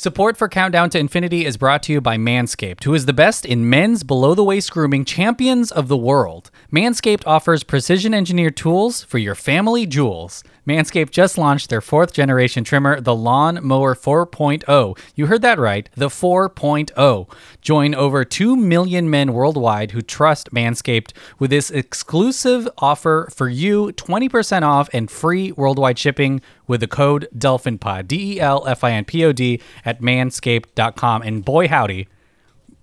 Support for Countdown to Infinity is brought to you by Manscaped, who is the best in men's below the waist grooming champions of the world. Manscaped offers precision engineered tools for your family jewels. Manscaped just launched their fourth generation trimmer, the Lawn Mower 4.0. You heard that right, the 4.0. Join over 2 million men worldwide who trust Manscaped with this exclusive offer for you 20% off and free worldwide shipping with the code DelfinPod, D E L F I N P O D, at manscaped.com. And boy, howdy,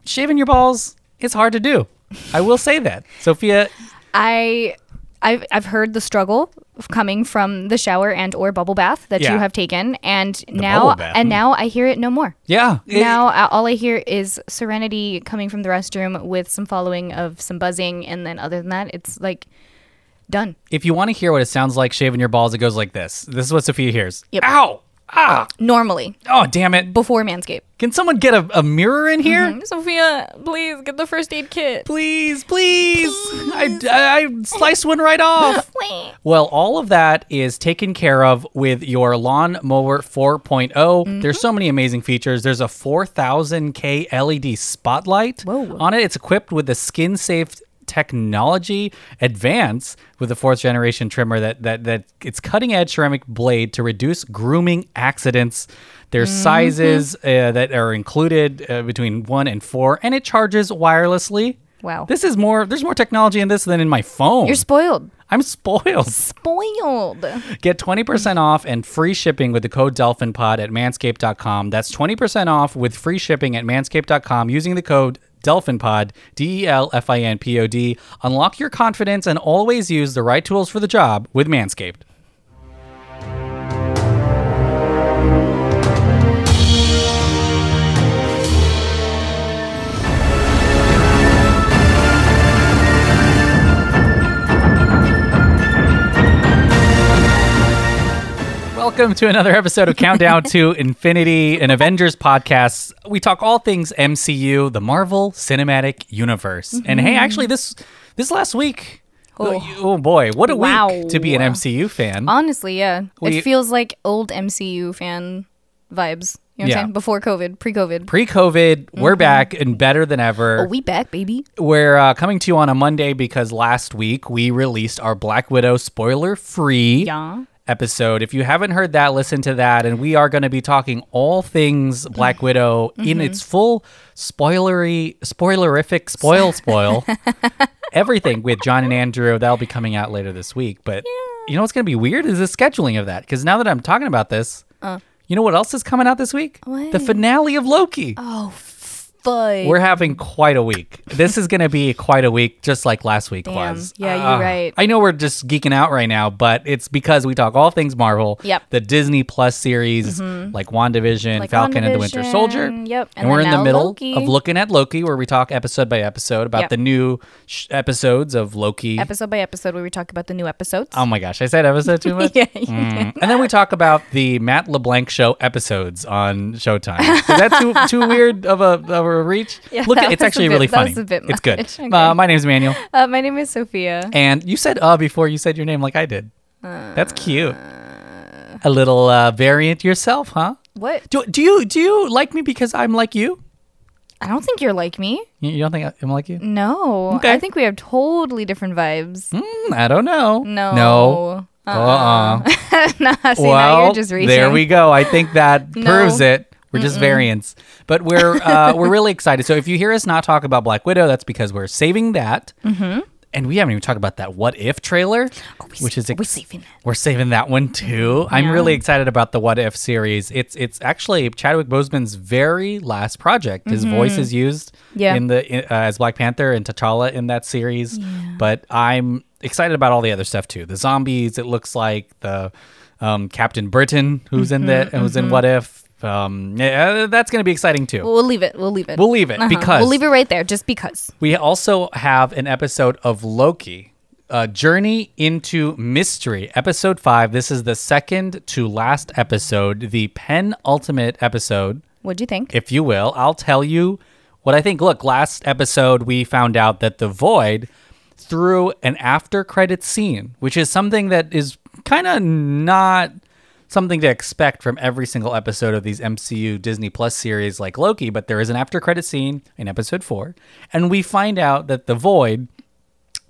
shaving your balls is hard to do. I will say that. Sophia, I I've I've heard the struggle of coming from the shower and or bubble bath that Yeah. you have taken and now and hmm. now I hear it no more. yeah. now all I hear is serenity coming from the restroom with some following of some buzzing and then other than that it's like done. if you want to hear what it sounds like shaving your balls, it goes like this. This is what Sophia hears. Yep. Ow! Ah! Normally Oh, damn it. before Manscaped. Can someone get a, a mirror in here? Sophia, please get the first aid kit. Please, please. I, I, I sliced one right off. Please. Well, all of that is taken care of with your Lawn Mower 4.0. Mm-hmm. There's so many amazing features. There's a 4000K LED spotlight Whoa. on it. It's equipped with the skin safe technology advance with the fourth generation trimmer that that that it's cutting edge ceramic blade to reduce grooming accidents there's Mm-hmm. sizes uh, that are included uh, between 1 and 4 and it charges wirelessly Wow. this is more there's more technology in this than in my phone You're spoiled. i'm spoiled Spoiled. Get 20% off and free shipping with the code DelfinPod at manscaped.com. That's 20% off with free shipping at manscaped.com using the code DelfinPod, D E L F I N P O D. Unlock your confidence and always use the right tools for the job with Manscaped. Welcome to another episode of Countdown to Infinity, an Avengers podcast. We talk all things MCU, the Marvel Cinematic Universe. And hey, actually, this this last week, oh, oh boy, what a Wow. week to be an MCU fan. Honestly, yeah. We- it feels like old MCU fan vibes. You know what Yeah. I'm saying? Before COVID, pre-COVID. Pre-COVID, we're back and better than ever. oh, we back, baby. We're uh, coming to you on a Monday because last week we released our Black Widow spoiler-free Yeah. Episode. If you haven't heard that, listen to that. And we are going to be talking all things Black Widow in mm-hmm. its full spoilery, spoilerific, spoil, spoil, everything with John and Andrew. That'll be coming out later this week. But you know what's going to be weird is the scheduling of that. Because now that I'm talking about this, uh. you know what else is coming out this week? The finale of Loki. Oh, fudge. We're having quite a week. This is going to be quite a week, just like last week Damn. was. Yeah, you're Ah, right. I know we're just geeking out right now, but it's because we talk all things Marvel. Yep. Mm-hmm. The Disney Plus series, like WandaVision, Like Falcon and the Winter Soldier. yep. And, And we're in the middle Loki. of looking at Loki, where we talk episode by episode about Yep. the new sh- episodes of Loki. episode by episode where we talk about the new episodes. Oh my gosh, I said episode too much. yeah. Mm. And then we talk about the Matt LeBlanc show episodes on Showtime. Is that too too weird of a of a reach? Yeah, Look, that it's actually bit- really that funny. was a bit it's good. much. Okay. Uh, my name's Manuel, Uh, my name is Sophia. and you said "uh" before you said your name like I did. That's cute. Uh. A little uh, variant yourself, huh? What? Do, do you do you like me because I'm like you? I don't think you're like me. You you don't think I'm like you? No. Okay. I think we have totally different vibes. Mm, I don't know. No. No. Uh-uh. nah, see, now well, you're just reaching. there we go. I think that No. proves it. We're just variants, but we're uh, we're really excited. So if you hear us not talk about Black Widow, that's because we're saving that. Mm-hmm. And we haven't even talked about that What If trailer, which is we're saving it. we're saving that one too. I'm really excited about the What If series. It's it's actually Chadwick Boseman's very last project. His voice is used Mm-hmm. Yeah. in the in, uh, as Black Panther and T'Challa in that series. But I'm excited about all the other stuff too. The zombies. It looks like the um, Captain Britain who's in that Mm-hmm, who's in What If. Um, yeah, that's going to be exciting too. We'll leave it. We'll leave it. We'll leave it Uh-huh. because we'll leave it right there, just because. we also have an episode of Loki, uh, Journey into Mystery, episode five. This is the second to last episode, the penultimate episode, What'd you think? if you will. I'll tell you what I think. Look, last episode we found out that the Void through an after credit scene, which is something that is kind of not something to expect from every single episode of these MCU Disney Plus series like Loki, but there is an after credit scene in episode 4 and we find out that the void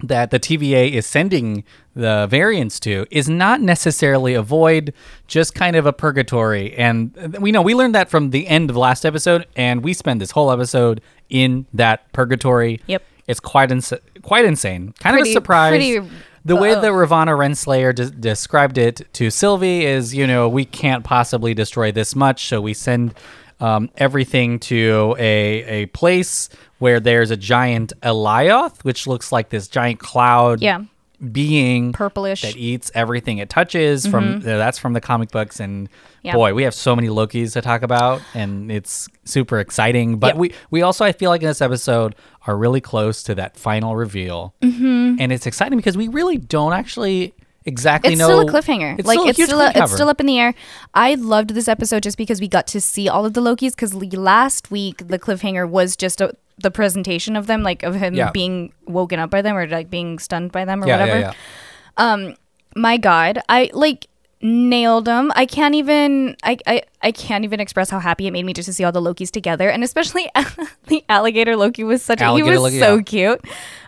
that the TVA is sending the variants to is not necessarily a void, just kind of a purgatory. And we know we learned that from the end of last episode, and we spend this whole episode in that purgatory. Yep. It's quite ins- quite insane. Kind of Pretty- a surprise. pretty- the way that Ravonna Renslayer de- described it to Sylvie is, you know, we can't possibly destroy this much, so we send um, everything to a a place where there's a giant Alioth, which looks like this giant cloud Yeah. Being Purplish. that eats everything it touches. From that's from the comic books, and Yeah. boy, we have so many Lokis to talk about, and it's super exciting. But Yep. we we also I feel like in this episode are really close to that final reveal, mm-hmm. and it's exciting because we really don't actually exactly It's know. still a cliffhanger. It's like still a it's still a, it's still up in the air. I loved this episode just because we got to see all of the Lokis. Because last week the cliffhanger was just a, the presentation of them, like of him Yeah. being woken up by them or like being stunned by them or yeah, whatever. yeah, yeah. my god i like nailed them i can't even I, I i can't even express how happy it made me just to see all the lokis together and especially the alligator loki was such a, he Alligator was Loki, so cute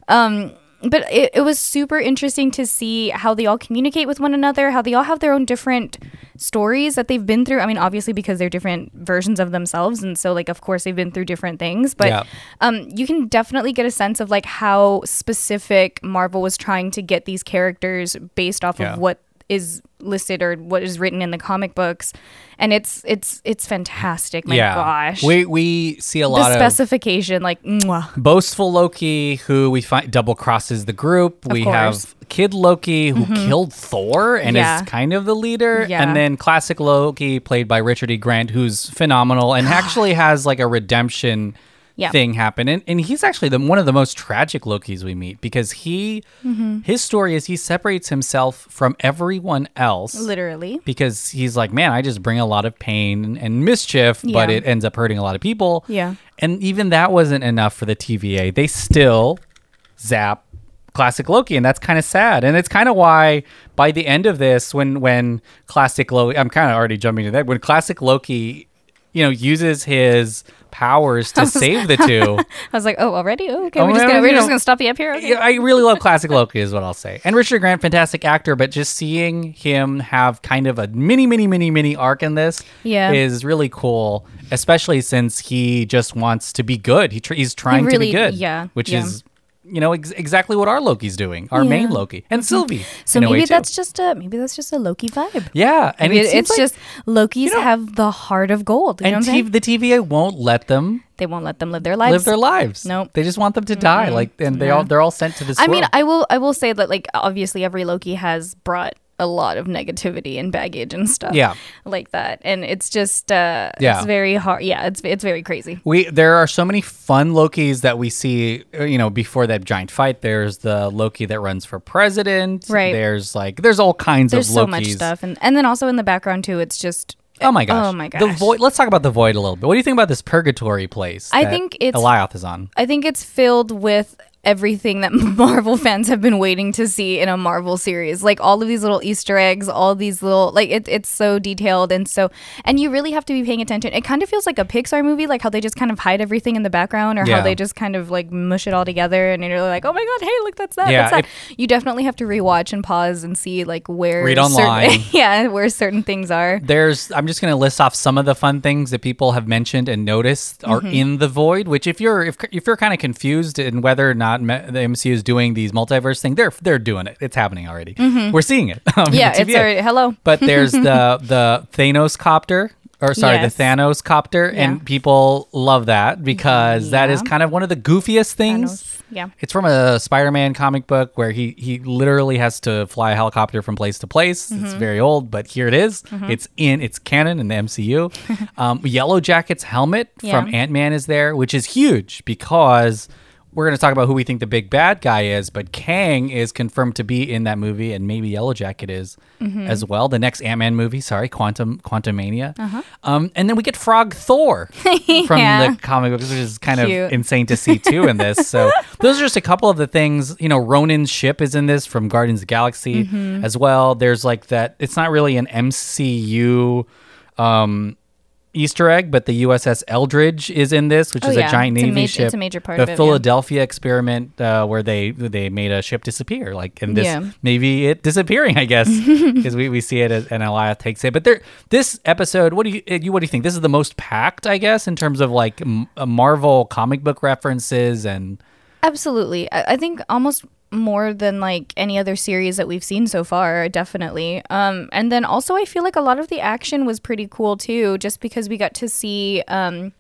um but it, it was super interesting to see how they all communicate with one another how they all have their own different stories that they've been through i mean obviously because they're different versions of themselves and so like of course they've been through different things but Yeah. um, you can definitely get a sense of like how specific Marvel was trying to get these characters based off Yeah. of what is listed or what is written in the comic books, and it's it's it's fantastic. My yeah. gosh, We we see a the lot of specification, like, mwah. boastful Loki who we find double crosses the group. Of we course. have Kid Loki who mm-hmm. killed Thor and Yeah. is kind of the leader. Yeah. And then classic Loki played by Richard E. Grant who's phenomenal and actually has like a redemption Yeah. thing happen. And, and he's actually the, one of the most tragic Lokis we meet because he Mm-hmm. his story is he separates himself from everyone else literally. because he's like, man, I just bring a lot of pain and mischief, but it ends up hurting a lot of people. Yeah. And even that wasn't enough for the TVA. They still zap classic Loki, and that's kind of sad. And it's kind of why by the end of this, when when classic Loki, I'm kind of already jumping to that. When classic Loki, you know, uses his powers to save the two. I was like, oh, already? Oh, okay, Oh, we're just gonna we're just gonna stop you up here. Okay. I really love classic Loki, is what I'll say. And Richard Grant, fantastic actor, but just seeing him have kind of a mini, mini, mini, mini arc in this Yeah. is really cool, especially since he just wants to be good. He tr- he's trying to really- be good, yeah, which yeah. is you know ex- exactly what our Loki's doing, our main Yeah. Mm-hmm. Loki, and Sylvie. So in a way, maybe that's just a maybe that's just a Loki vibe. yeah, and Maybe it it's like- just Loki's know- have the heart of gold. You know and T- the TVA won't let them They won't let them live their lives. live their lives. Nope. they just want them to die. Like, and they all they're all sent to this. I mean. I will I will say that like obviously every Loki has brought a lot of negativity and baggage and stuff. Yeah. Like that. And it's just uh Yeah. it's very hard. Yeah, it's it's very crazy. We there are so many fun Lokis that we see, uh, you know, before that giant fight. There's the Loki that runs for president. Right. There's like there's all kinds. There's of so Lokis. much stuff. And and then also in the background too, it's just Oh my gosh. Oh my The gosh. void. Let's talk about the void a little bit. What do you think about this purgatory place? I that think it's- Alioth is on. I think it's filled with everything that Marvel fans have been waiting to see in a Marvel series. Like all of these little Easter eggs, all these little like it, it's so detailed and so and you really have to be paying attention. It kind of feels like a Pixar movie, like how they just kind of hide everything in the background or Yeah. how they just kind of like mush it all together and you're like, Oh my god, hey, look that's that. Yeah, that's that. you definitely have to rewatch and pause and see like where Read certain- online. yeah, where certain things are. There's I'm just going to list off some of the fun things that people have mentioned and noticed are Mm-hmm. in the void, which if you're if, if you're kind of confused in whether or not me- the MCU is doing these multiverse thing, they're they're doing it. It's happening already. We're seeing it. um, Mm-hmm. Yeah, it's already hello. but there's the the Thanos copter or sorry Yes. the Thanos copter Yeah. and people love that because that is kind of one of the goofiest things. Thanos. Yeah. It's from a Spider-Man comic book where he he literally has to fly a helicopter from place to place. It's Mm-hmm. very old, but here it is. It's in it's canon in the MCU. um, Yellow Jacket's helmet from Ant Man is there, which is huge because we're going to talk about who we think the big bad guy is, but Kang is confirmed to be in that movie, and maybe Yellow Jacket is Mm-hmm. as well. The next Ant Man movie, sorry, Quantum Quantumania. Uh-huh. Um, and then we get Frog Thor from Yeah. the comic books, which is kind Cute. of insane to see too in this. So those are just a couple of the things. You know, Ronan's ship is in this from Guardians of the Galaxy Mm-hmm. as well. There's like that. It's not really an MCU. Um, Easter egg, but the USS Eldridge is in this, which Oh, is yeah. a giant It's a Navy ma- ship. it's a major part the of it, yeah. Philadelphia experiment, uh, where they they made a ship disappear, like in this Yeah. maybe it disappearing, I guess, because we, we see it as, and Alioth takes it. But there, this episode, what do you you what do you think? This is the most packed, I guess, in terms of like m- uh, Marvel comic book references and Absolutely. I, I think almost more than like any other series that we've seen so far, definitely. Um, and then also I feel like a lot of the action was pretty cool too, just because we got to see um,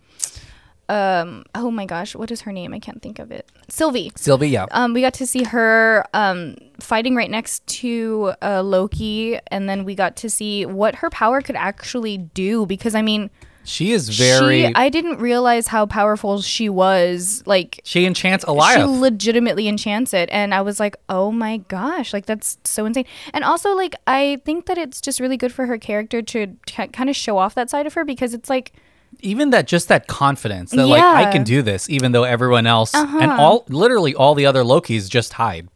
um, oh my gosh, what is her name? I can't think of it. Sylvie. Sylvie. Yeah, Um, we got to see her um, fighting right next to uh, Loki, and then we got to see what her power could actually do. Because I mean, she is very. she, I didn't realize how powerful she was. Like she enchants Alioth. she legitimately enchants it and i was like oh my gosh like that's so insane and also like i think that it's just really good for her character to kind of show off that side of her because it's like even that just that confidence that like I can do this even though everyone else and Uh-huh. all literally all the other Lokis just hide.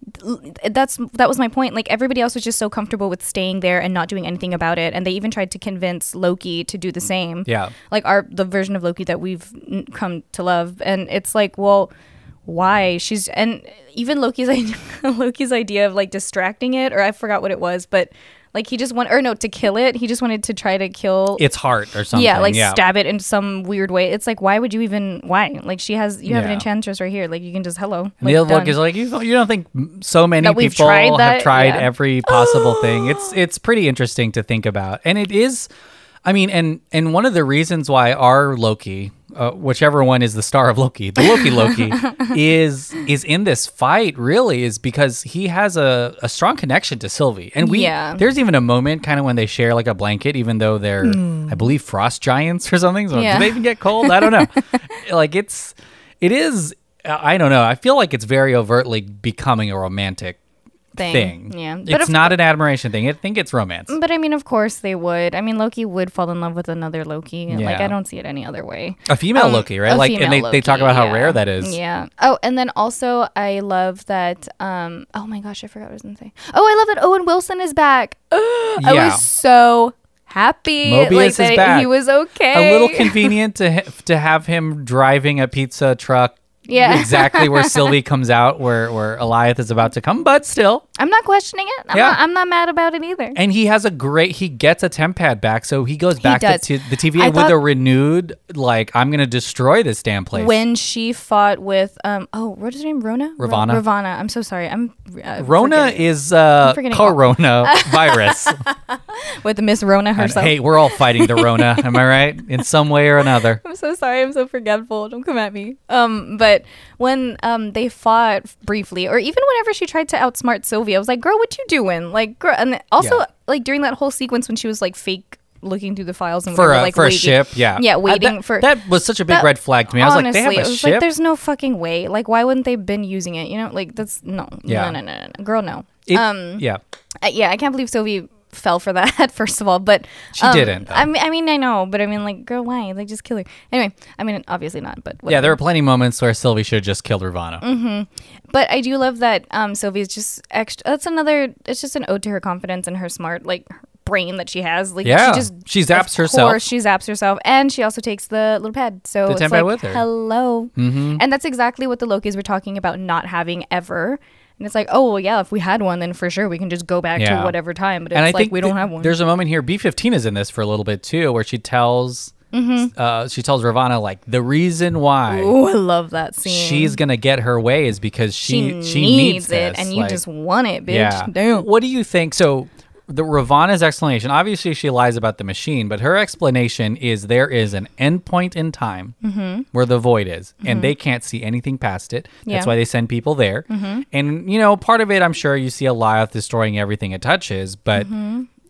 that's that was my point like everybody else was just so comfortable with staying there and not doing anything about it and they even tried to convince loki to do the same Yeah. like our the version of loki that we've come to love and it's like well why she's and even loki's loki's idea of like distracting it or i forgot what it was but like he just want or no to kill it he just wanted to try to kill Its heart or something. yeah like yeah. stab it in some weird way it's like why would you even why like she has you have an enchantress right here like you can just hello And like, the other look is like you don't, you don't think so many That people tried have tried Yeah. every possible thing. It's oh. it's pretty interesting to think about, and it is. I mean, and and one of the reasons why our Loki, uh, whichever one is the star of Loki, the Loki Loki, is is in this fight really is because he has a, a strong connection to Sylvie, and we Yeah. there's even a moment kind of when they share like a blanket, even though they're I believe frost giants or something. So. Yeah. do they even get cold? I don't know. like it's it is. I don't know. I feel like it's very overtly becoming a romantic thing. thing. Yeah. But it's not an admiration thing. I think it's romance. But I mean, of course they would. I mean, Loki would fall in love with another Loki. Like I don't see it any other way. A female Um, Loki, right? Like, and they, female they talk about how yeah. rare that is. Yeah. Oh, and then also I love that. Um. Oh my gosh, I forgot what I was gonna say. Oh, I love that Owen Wilson is back. I Yeah. was so happy. Mobius like, is that back. He was okay. A little convenient to ha- to have him driving a pizza truck. Yeah. exactly where Sylvie comes out, where where Alioth is about to come, but still, I'm not questioning it. I'm, Yeah. not, I'm not mad about it either. and he has a great. He gets a TemPad back, so he goes back to, to the TVA I with thought- a renewed like, I'm gonna destroy this damn place. When she fought with um oh what is her name Rona Ro- Ravonna. Ravonna I'm so sorry I'm uh, Rona forgetting. is uh, Corona virus. with Miss Rona herself. hey, we're all fighting the Rona. am I right? In some way or another. I'm so sorry. I'm so forgetful. Don't come at me. Um, but when um they fought briefly, or even whenever she tried to outsmart Sylvie, I was like, "Girl, what you doing?" Like, girl, and also Yeah. like during that whole sequence when she was like fake looking through the files and for whatever, a like for waiting. a ship. Yeah, yeah, Uh, waiting that, for that was such a big that- red flag to me. I was like, they have Honestly, a ship. like, there's no fucking way. Like, why wouldn't they have been using it? You know, like that's no, Yeah. no, no, no, no, no, girl, no. It- um, yeah, uh, yeah, I can't believe Sylvie fell for that. First of all, but She um, didn't, though. I mean, I mean, I know, but I mean, like, girl, why? Like, just kill her. Anyway, I mean, obviously not, but yeah. There were plenty of moments where Sylvie should have just killed Ravonna. Mm-hmm. But I do love that um, Sylvie's just extra. That's another. It's just an ode to her confidence and her smart like brain that she has. Like Yeah. she just She zaps herself. course, she zaps herself, and she also takes the little pad. So The it's like with her. hello, Mm-hmm. and that's exactly what the Lokis were talking about not having ever. And it's like, oh well, yeah, if we had one, then for sure we can just go back Yeah. to whatever time. But it's and I like think we don't th- have one. There's a moment here. B15 is in this for a little bit too, where she tells uh, she tells Ravonna like the reason why Mm-hmm. Ooh, I love that scene. she's gonna get her way is because she, she she, needs, it, this. and you like- just want it, bitch. yeah. Damn. What do you think? So the Ravonna's explanation, obviously she lies about the machine, but her explanation is there is an endpoint in time where the void is, and they can't see anything past it. That's Mm-hmm. Yeah. Mm-hmm. why they send people there. And you know, part of it, I'm sure you see a Alioth destroying everything it touches, but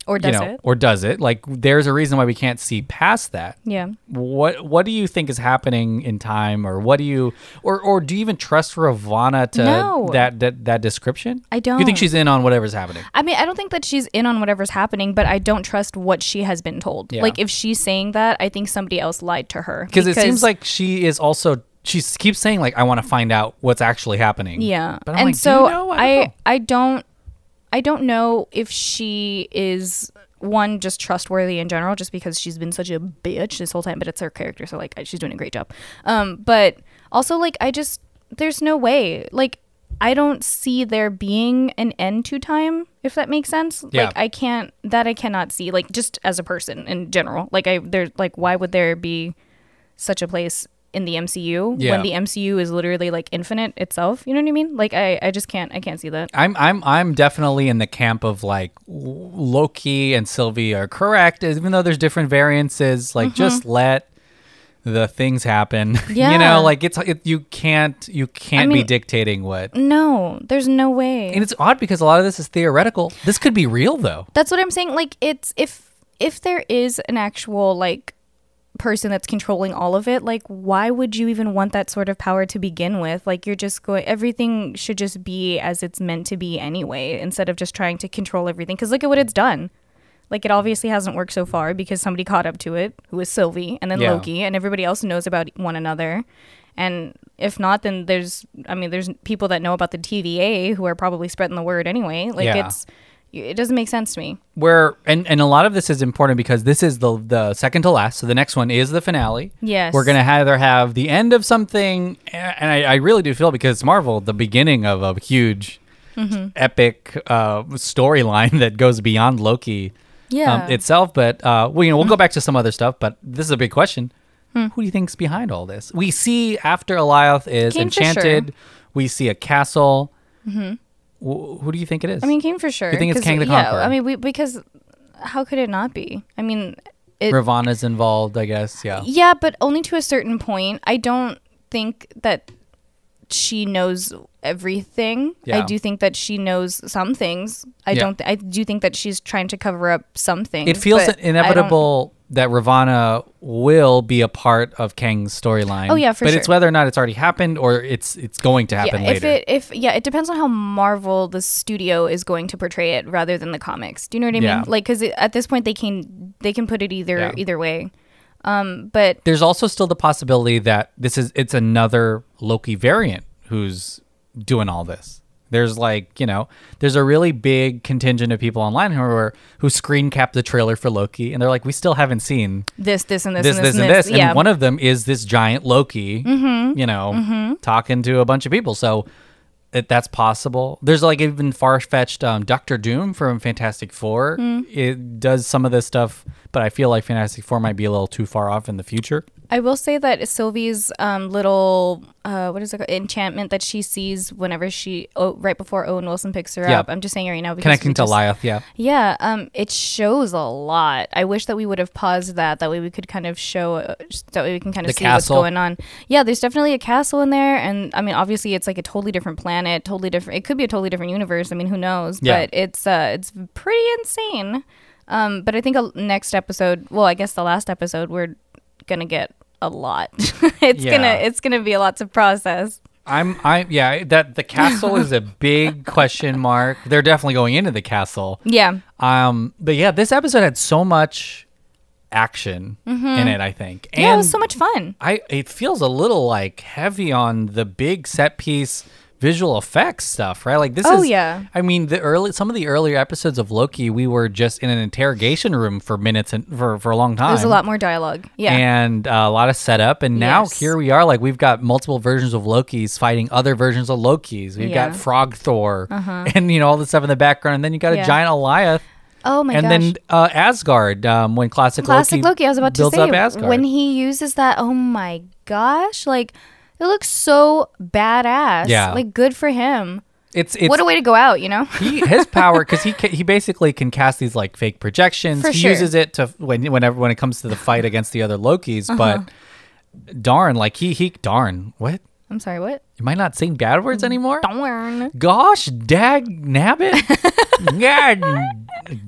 Or you does know, it? or does it? Like, there's a reason why we can't see past that. Yeah. What What do you think is happening in time, or what do you, or or do you even trust Ravonna to No. that, that that description? I don't. You think she's in on whatever's happening? I mean, I don't think that she's in on whatever's happening, but I don't trust what she has been told. Yeah. Like, if she's saying that, I think somebody else lied to her. Because it seems like she is also. She keeps saying like, "I want to find out what's actually happening." Yeah. And like, so you know? I don't. I don't I don't know if she is one just trustworthy in general just because she's been such a bitch this whole time but it's her character so like she's doing a great job. Um but also like I just there's no way like I don't see there being an end to time if that makes sense. Yeah. Like I can't that I cannot see like just as a person in general. Like I there's like why would there be such a place in the MCU Yeah. when the MCU is literally like infinite itself. You know what I mean? Like I, I just can't I can't see that. I'm I'm I'm definitely in the camp of like Loki and Sylvie are correct, even though there's different variances. Like mm-hmm. just let the things happen. Yeah. you know, like it's it, you can't you can't be mean- dictating what. No, there's no way. And it's odd because a lot of this is theoretical. This could be real though. That's what I'm saying. Like it's if if there is an actual like person that's controlling all of it, like why would you even want that sort of power to begin with? Like you're just going everything should just be as it's meant to be anyway, instead of just trying to control everything. Because look at what it's done. Like it obviously hasn't worked so far because somebody caught up to it, who was Sylvie, and then Yeah. Loki, and everybody else knows about one another. And if not, then there's, I mean, there's people that know about the TVA who are probably spreading the word anyway. Like Yeah. it's, it doesn't make sense to me. Where and and a lot of this is important because this is the the second to last. So the next one is the finale. Yes. We're gonna either have the end of something, and I, I really do feel because it's Marvel, the beginning of a huge, Mm-hmm. epic uh, storyline that goes beyond Loki Yeah. um, itself. But uh, well, you know, we'll Mm-hmm. go back to some other stuff. But this is a big question: Hmm. Who do you think's behind all this? We see after Alioth is Fisher. enchanted, we see a castle. Wh- who do you think it is? I mean, Kang for sure. You think it's Kang the yeah, Conqueror? I mean, we, because how could it not be? I mean, it, Ravonna's involved, I guess. Yeah. yeah, but only to a certain point. I don't think that she knows everything. I do think that she knows some things. I Yeah. don't. Th- I do think that she's trying to cover up some things. It feels but I don't- inevitable that Ravonna will be a part of Kang's storyline. Oh, yeah, for But it's whether or not it's already happened or it's it's going to happen yeah, later. if it if yeah, it depends on how Marvel the studio is going to portray it rather than the comics. Do you know what I Yeah. mean? Like because at this point they can they can put it either Yeah. either way. Um, but There's also still the possibility that this is it's another Loki variant who's doing all this. There's like, you know, there's a really big contingent of people online who are who screen cap the trailer for Loki and they're like, we still haven't seen this this and this, this, and this, this and this. Yeah. Mm-hmm. And one of them is this giant Loki, you know, talking to a bunch of people. So it, that's possible. There's like even far fetched um, Doctor Doom from Fantastic Four. Mm. It does some of this stuff, but I feel like Fantastic Four might be a little too far off in the future. I will say that Sylvie's um, little uh, what is it called? enchantment that she sees whenever she oh, right before Owen Wilson picks her Yeah. up. I'm just saying it right now because Connecting to just- Liath, yeah. Yeah, um, it shows a lot. I wish that we would have paused that. That way we could kind of show. Uh, that way we can kind of The see castle. what's going on. Yeah, there's definitely a castle in there, and I mean, obviously, it's like a totally different planet, totally different. It could be a totally different universe. I mean, who knows? Yeah. But it's uh, it's pretty insane. Um, but I think a next episode. Well, I guess the last episode, we're gonna get a lot. it's Yeah. gonna it's gonna be a lot to process. I'm I yeah, that the castle is a big question mark. They're definitely going into the castle. Yeah. Um but yeah, this episode had so much action in it, I think. And Mm-hmm. yeah, it was so much fun. I it feels a little like heavy on the big set piece visual effects stuff, right? Like this Oh, is yeah. I mean, the early some of the earlier episodes of Loki, we were just in an interrogation room for minutes and for for a long time. There's a lot more dialogue. Yeah. And uh, a lot of setup, and now Yes. here we are. Like we've got multiple versions of Loki's fighting other versions of Loki's. We've got Yeah. Uh-huh. Frog Thor, and you know all the stuff in the background. And then you got a Yeah. giant Goliath, oh my and gosh. then uh, Asgard. Um, when classic, Classic Loki, I was about to say up Asgard. when he uses that. Oh my gosh! Like it looks so badass. Yeah. like good for him. it's it's what a way to go out, you know? he his power because he ca- he basically can cast these like fake projections. For he sure. uses it to when whenever when it comes to the fight against the other Lokis. Uh-huh. But darn, like he he darn what I'm sorry, what? Am I not saying bad words anymore? Darn. Gosh, dag nabbit. God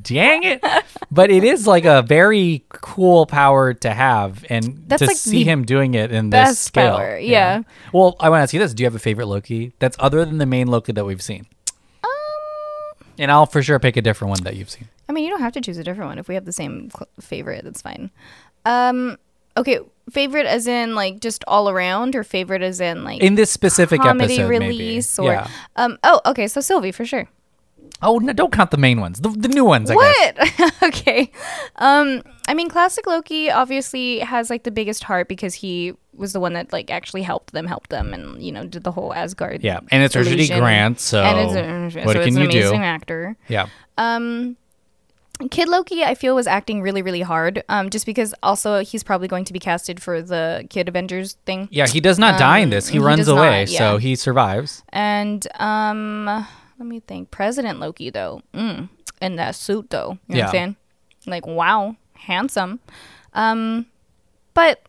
dang it. But it is like a very cool power to have and That's to like see him doing it in this scale. power, yeah. Well, I want to ask you this. Do you have a favorite Loki that's other than the main Loki that we've seen? Um, And I'll for sure pick a different one that you've seen. I mean, you don't have to choose a different one. If we have the same cl- favorite, that's fine. Um, okay, favorite as in like just all around, or favorite as in like In this specific comedy episode, release, maybe. or yeah. um. Oh, okay, so Sylvie for sure. Oh, no, don't count the main ones. The, the new ones, I guess. What? okay. Um, I mean, classic Loki obviously has like the biggest heart because he was the one that like actually helped them, helped them, and you know did the whole Asgard. Yeah, and it's Richard. Grant, so and it's, what so can it's you an do? amazing actor. Yeah. Um, Kid Loki, I feel was acting really, really hard. Um, just because also he's probably going to be casted for the Kid Avengers thing, Yeah, he does not die in this. He, Um, he runs away, not, so he survives. and um, let me think. President Loki though, mm, in that suit though, you know what Yeah. I'm saying? Like wow, handsome. Um, but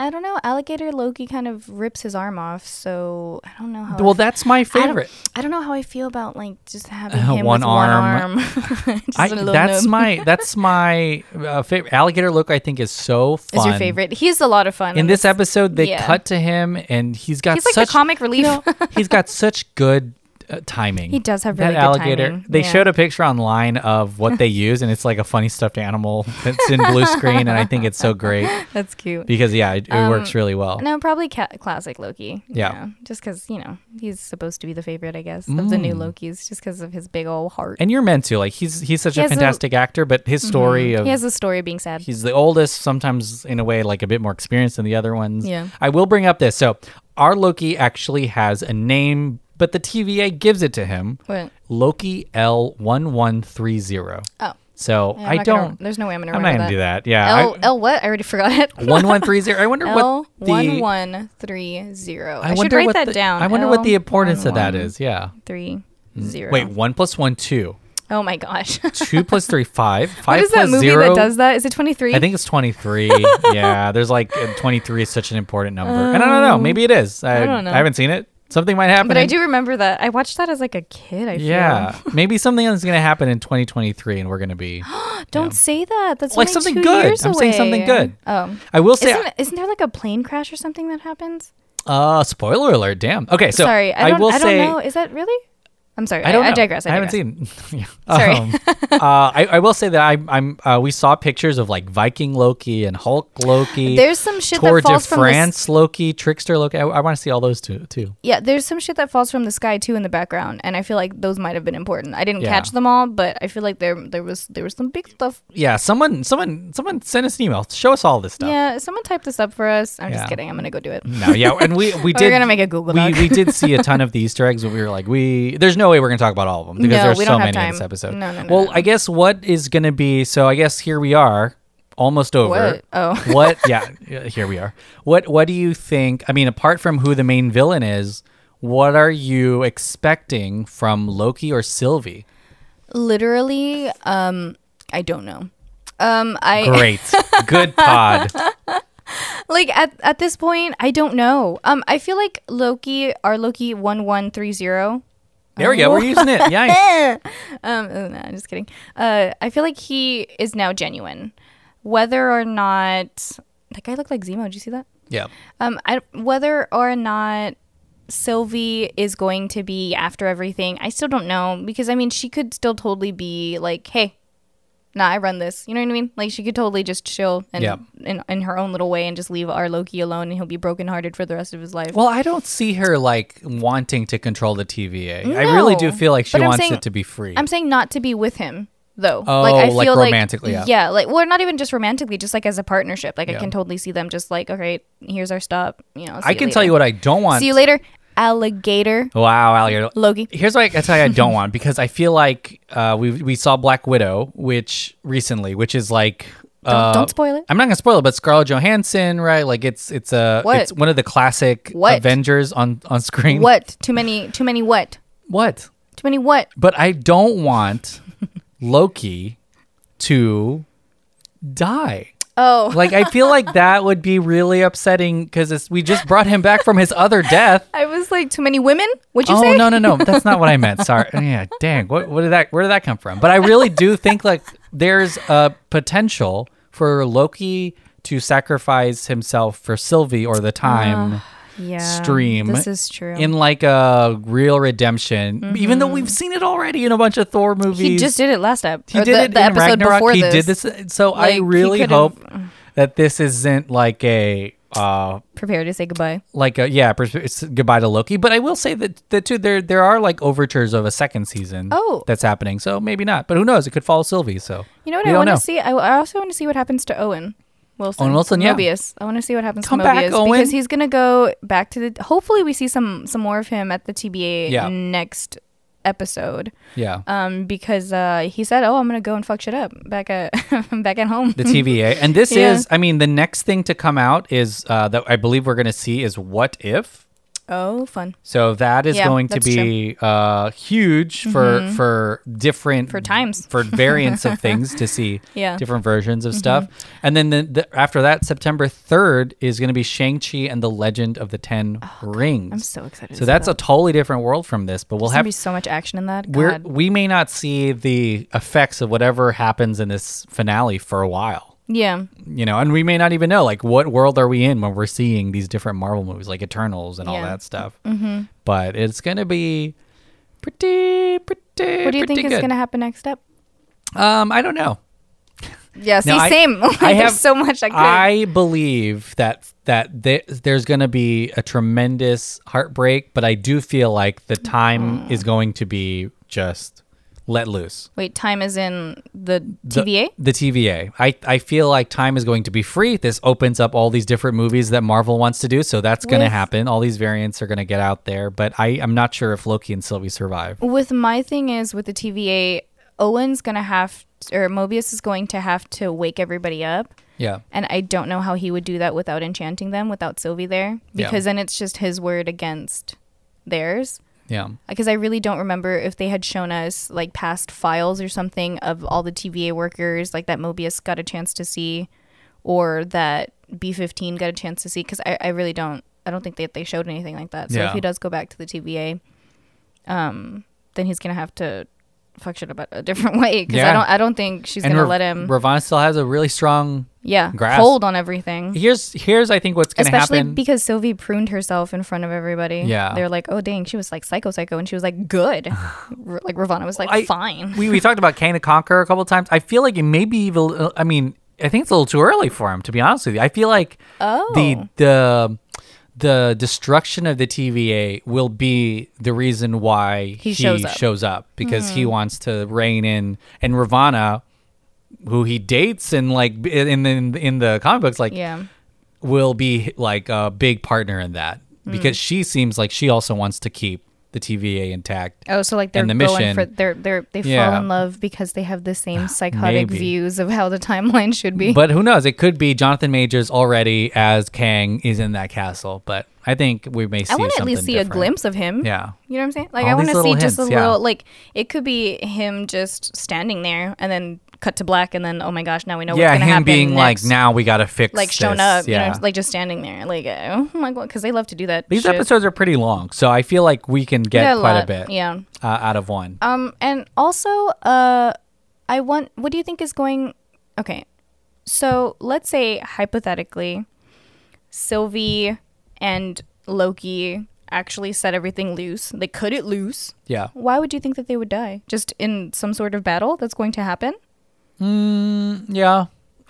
I don't know. Alligator Loki kind of rips his arm off, so I don't know how. I Well, that's my I don't- favorite. I don't know how I feel about like just having Uh, him one with arm. one arm. I, that's my that's my uh, favorite. Alligator Loki, I think, is so fun. Is your favorite? He's a lot of fun In this episode, they yeah. cut to him, and he's got He's like such comic relief. he's got such good uh, timing. He does have really that good alligator. timing, They yeah. showed a picture online of what they use, and it's like a funny stuffed animal that's in blue screen, and I think it's so great That's cute. because yeah, it, it works really well. Um, No, probably ca- classic Loki. Yeah. know, just because you know he's supposed to be the favorite, I guess, of the new Mm. Lokis, just because of his big old heart. And you're meant to like he's he's such He a has a- fantastic actor, but his story of he has a story of being sad. He's the oldest, sometimes in a way like a bit more experienced than the other ones. Yeah. I will bring up this. So our Loki actually has a name, but the TVA gives it to him. What? Loki L one one three zero. Oh, So yeah, I not gonna- don't. there's no way I'm gonna. I'm not gonna do that. that. Yeah. L L what? I already forgot it. one one three zero. I wonder L what the. one one three zero. I, should write that the, down. I wonder what the L importance of that one is. Yeah. Three zero. Wait, one plus one two. Oh my gosh. Two plus three five. Five what is that movie zero. that does that? Is it 23? I think it's 23. yeah, there's like uh, 23 is such an important number. and I don't know. Maybe it is. I, I don't know. I haven't seen it. Something might happen. But I do remember that. I watched that as like a kid. I feel. Yeah. Maybe something is going to happen in 2023 and we're going to be. Don't say that. That's Like something good. I'm saying something good. Oh, I will say. isn't, isn't there like a plane crash or something that happens? Uh, spoiler alert. Damn. Okay. So Sorry, I don't. will I, don't say. know. Is that really? I'm sorry. I don't know. I digress. I, I haven't digress. seen. Yeah. Sorry. Um, uh, I, I will say that I, I'm. Uh, we saw pictures of like Viking Loki and Hulk Loki. There's some shit Tour that falls de from the France Loki, Trickster Loki. I, I want to see all those too. Too. Yeah, there's some shit that falls from the sky too in the background, and I feel like those might have been important. I didn't Yeah. catch them all, but I feel like there there was there was some big stuff. Yeah. Someone. Someone. Someone send us an email. Show us all this stuff. Yeah, someone typed this up for us. I'm Yeah. just kidding. I'm gonna go do it. No, yeah, and we we did. We're gonna make a Google We Doc. we did see a ton of the Easter eggs, and we were like, we there's no way we're gonna talk about all of them because No, there's so many in this episode. No, no, no, Well, no. I guess what is gonna be? So I guess here we are, almost over. What? Oh. what? Yeah, here we are. What What do you think? I mean, apart from who the main villain is, what are you expecting from Loki or Sylvie? Literally, um, I don't know. Um, I Great, good pod. like at at this point, I don't know. Um, I feel like Loki, our Loki one one three zero. There we go. We're using it. Yeah. um, uh, no, I'm just kidding. Uh, I feel like he is now genuine, whether or not that guy looked like Zemo. Did you see that? Yeah. Um, I, whether or not Sylvie is going to be after everything, I still don't know because I mean she could still totally be like, hey. Nah, I run this. You know what I mean? Like she could totally just chill and Yeah. in, in her own little way and just leave our Loki alone, and he'll be brokenhearted for the rest of his life. Well, I don't see her like wanting to control the TVA. I really do feel like she wants saying- it to be free. I'm saying not to be with him though. Oh, like I feel like romantically, yeah. like yeah, like well, not even just romantically, just like as a partnership. Like Yeah. I can totally see them just like, okay, here's our stop. You know, I can tell you what I don't want. See you later, alligator Wow, alligator. Loki. Here's what I tell you I don't want because I feel like uh, we we saw Black Widow, which recently, which is like. Don't, uh, don't spoil it. I'm not gonna spoil it, but Scarlett Johansson, right? Like it's it's a What? it's one of the classic What? Avengers on on screen. What? Too many? Too many? What? What? Too many? What? But I don't want Loki to die. Oh, Like I feel like that would be really upsetting because we just brought him back from his other death. I was like, too many women? What'd you oh say? Oh no no no that's not what I meant. Sorry. Oh, yeah, dang. What what did that where did that come from? But I really do think like there's a potential for Loki to sacrifice himself for Sylvie or the time ah. Yeah, stream This is true. in like a real redemption. Even though we've seen it already in a bunch of Thor movies. he just did it last ep. He did the, it the episode Ragnarok. before he this. did this. So Like, I really hope that this isn't like a uh Prepare to say goodbye. like a yeah it's goodbye to Loki. But I will say that that too there there are like overtures of a second season. Oh. that's happening. So maybe not. But who knows? It could follow Sylvie. So You know what I want to see? I, I also want to see what happens to Owen Wilson. Owen Wilson, yeah. Mobius. I want to see what happens Come to back, Mobius Owen. because he's gonna go back to the. Hopefully, we see some some more of him at the TVA Yeah. next episode. yeah. Um, because uh, he said, "Oh, I'm gonna go and fuck shit up back at back at home." the TVA. And this Yeah. is, I mean, the next thing to come out is uh, that I believe we're going to see is What If. Oh, fun So that is Yeah, going to be uh, huge for for different For times. for variants of things to see Yeah. different versions of stuff. And then the, the, after that, September third is going to be Shang Chi and the Legend of the Ten Rings. I'm so excited. so that's a totally different world from this. But we'll There's have be so much action in that. we're, we may not see the effects of whatever happens in this finale for a while yeah. you know, and we may not even know like what world are we in when we're seeing these different Marvel movies like Eternals and all Yeah. that stuff. Mm-hmm. But it's gonna be pretty, pretty. What do you think is gonna happen next up? Um, I don't know. Yeah. See, I- same. Like, I have there's so much I could. I believe that that th- there's gonna be a tremendous heartbreak, but I do feel like the time Mm. is going to be just let loose. Wait, time is in the The- TVA. The, TVA. I, I feel like time is going to be free. This opens up all these different movies that Marvel wants to do. So that's going to happen. All these variants are going to get out there. But I, I'm not sure if Loki and Sylvie survive. With my thing is with the TVA, Owen's gonna have or Mobius is going to have to wake everybody up. Yeah. And I don't know how he would do that without enchanting them, without Sylvie there, Yeah. because then it's just his word against theirs. Yeah. Because I really don't remember if they had shown us like past files or something of all the TVA workers, like that Mobius got a chance to see, or that B15 got a chance to see. Because I, I really don't, I don't think that they showed anything like that. So Yeah. if he does go back to the TVA, um, then he's gonna have to fuck shit up a different way. Because Yeah. I don't, I don't think she's and gonna Rav- let him, Ravonna still has a really strong. yeah, grasp. hold on everything. Here's here's I think what's to Especially happen. because Sylvie pruned herself in front of everybody. Yeah. They're like, oh, dang, she was like psycho psycho. And she was like, good. R- like, Ravonna was like, I- fine. we, we talked about Kang to Conquer a couple times. I feel like it may be even. I mean, I think it's a little too early for him to be honest with you. I feel like Oh. the the the destruction of the TVA will be the reason why He shows up. shows up because Hmm. he wants to rein in and Ravonna, who he dates and like in the in the comic books, like yeah. will be like a big partner in that because she seems like she also wants to keep the TVA intact. Oh, so like they're the going mission- for they're they're they Yeah. fall in love because they have the same ah, psychotic Maybe. views of how the timeline should be. But who knows? It could be Jonathan Majors already as Kang is in that castle. But I think we may see. I want to at least see a glimpse of him. Yeah. You know what I'm saying? Like All I want to see little just a yeah. little like it could be him just standing there and then cut to black and then oh my gosh now we know yeah, what's gonna him happen being next. like, now we got to fix like shown this." up, Yeah. you know, like just standing there, like oh my god, because they love to do that. These shit. episodes are pretty long, so I feel like we can get Yeah, quite a bit Yeah. uh, out of one. Um, and also, uh, I want. What do you think is going? Okay, so let's say hypothetically, Sylvie and Loki actually set everything loose. They cut it loose. Yeah. Why would you think that they would die? Just in some sort of battle that's going to happen? Yeah.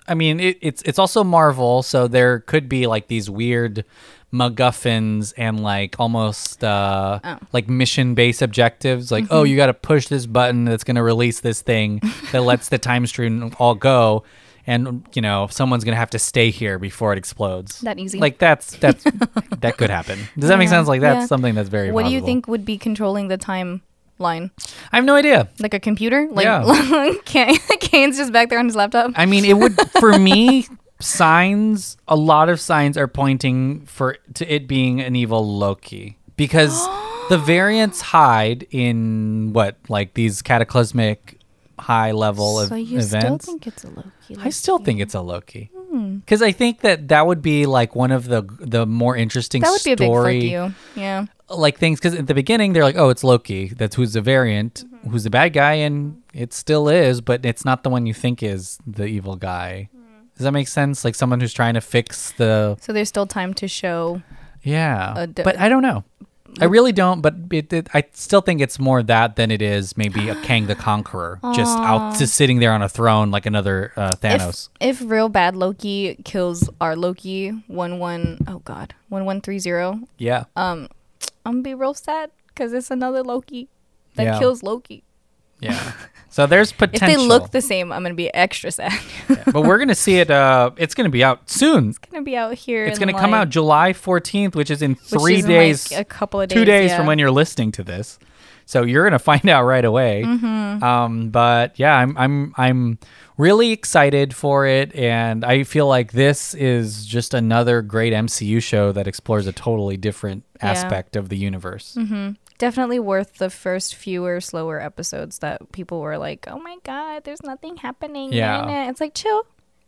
I mean, it, it's it's also Marvel, so there could be like these weird MacGuffins and like almost uh, Oh. like mission based objectives. Like, oh, you got to push this button that's going to release this thing that lets the time stream all go, and you know someone's going to have to stay here before it explodes. That easy. Like that's that's that could happen. Does that make sense? Like that's yeah. something that's very. what do you think would be controlling the timeline? I have no idea. Like a computer? Like Yeah. Kang, Kang's just back there on his laptop. I mean, it would for me. Signs, a lot of signs are pointing for to it being an evil Loki because the variants hide in what like these cataclysmic high level so of you still events. think it's a Loki? I still think it's a Loki. Because I think that that would be like one of the the more interesting That would be a big fuck you. Yeah. like things. Because at the beginning they're like, oh, it's Loki. That's who's the variant, Mm-hmm. who's the bad guy, and it still is, but it's not the one you think is the evil guy. Mm. Does that make sense? Like someone who's trying to fix the So there's still time to show. yeah. D- but I don't know. I really don't, but it, it, I still think it's more that than it is maybe a Kang the Conqueror just out just sitting there on a throne like another uh, Thanos. If, if real bad Loki kills our Loki one one oh god one one three zero, yeah. Um I'm gonna be real sad because it's another Loki that Yeah. kills Loki. Yeah. So there's potential. If potential. they look the same, I'm gonna be extra sad. but we're gonna see it. Uh, it's gonna be out soon. It's gonna be out here. It's in, gonna come like- out July 14th, which is in which three is in, like, days, a couple of days, two days yeah. from when you're listening to this. So you're gonna find out right away. Mm-hmm. Um, but yeah, I'm I'm I'm really excited for it, and I feel like this is just another great MCU show that explores a totally different aspect of the universe. Definitely worth the first fewer slower episodes that people were like, "Oh my god, there's nothing happening." Yeah. in it." It's like chill,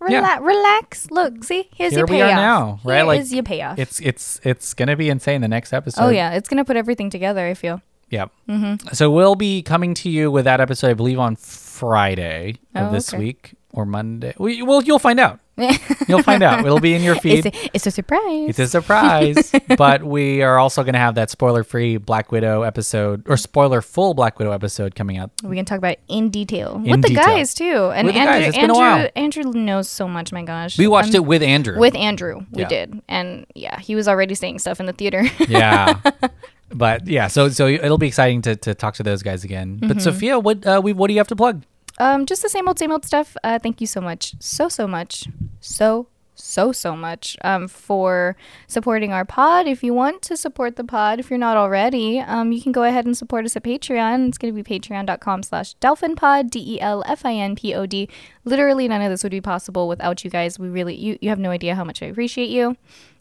Yeah. relax, relax. Look, see, here's Here your we payoff. are now, right? Here Like, is your payoff. It's it's it's gonna be insane the next episode. oh yeah, it's gonna put everything together. I feel. Yep. Mm-hmm. So we'll be coming to you with that episode, I believe, on Friday of Oh, this okay. week or Monday. We, well, you'll find out. You'll find out. It'll be in your feed. It's a, it's a surprise. It's a surprise. but we are also going to have that spoiler free Black Widow episode or spoiler full Black Widow episode coming out. we can talk about it in detail In with the detail. guys too. And With Andrew, guys. It's been a Andrew, while. Andrew knows so much. My gosh, We watched Um, it with Andrew. with Andrew. We Yeah. did, and yeah, he was already saying stuff in the theater. yeah. But yeah, so so it'll be exciting to, to talk to those guys again. Mm-hmm. But Sophia, what uh, we what do you have to plug? Um, just the same old, same old stuff. Uh, thank you so much, so so much, so so so much um, for supporting our pod. If you want to support the pod, if you're not already, um, you can go ahead and support us at Patreon. It's going to be patreon.com slash delfinpod, D-E-L-F-I-N-P-O-D. Literally none of this would be possible without you guys. We really, you, you have no idea how much I appreciate you.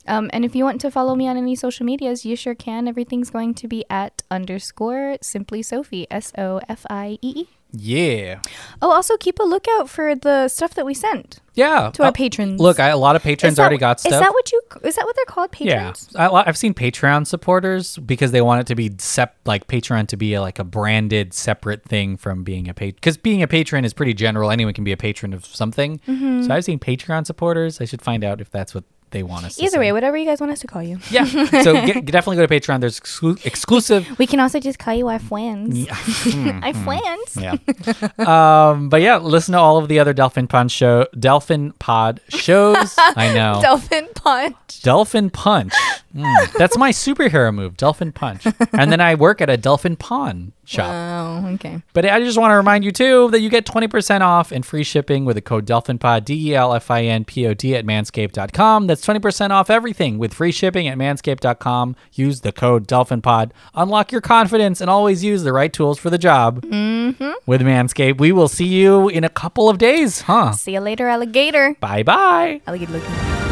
Um, and if you want to follow me on any social medias, you sure can. Everything's going to be at underscore simply Sophie, S O F I E E. Yeah. Oh, also keep a lookout for the stuff that we sent Yeah. to our Uh, patrons. Look, I, a lot of patrons that already got stuff. Is that what you? Is that what they're called? Yeah, Patrons. I, I've seen Patreon supporters because they want it to be sep like Patreon to be a, like a branded separate thing from being a patron. Because being a patron is pretty general; anyone can be a patron of something. Mm-hmm. So I've seen Patreon supporters. I should find out if that's what they want us. to Either way, whatever you guys want us to call you. yeah. So get, definitely go to Patreon. There's exclu- exclusive. We can also just call you our friends. Hmm, our friends. Yeah. um, but yeah, listen to all of the other DelfinPod show, DelfinPod shows. I know. Dolphin Punch. Dolphin Punch. Mm, that's my superhero move, Dolphin Punch. And then I work at a Dolphin Pawn shop. Oh, okay. But I just want to remind you too that you get 20% off and free shipping with the code DelfinPod, D E L F I N P O D at manscaped.com. That's 20% off everything with free shipping at manscaped.com. Use the code DelfinPod. Unlock your confidence and always use the right tools for the job Mm-hmm. with Manscaped. We will see you in a couple of days, huh? See you later, alligator. Bye bye. Alligator looking.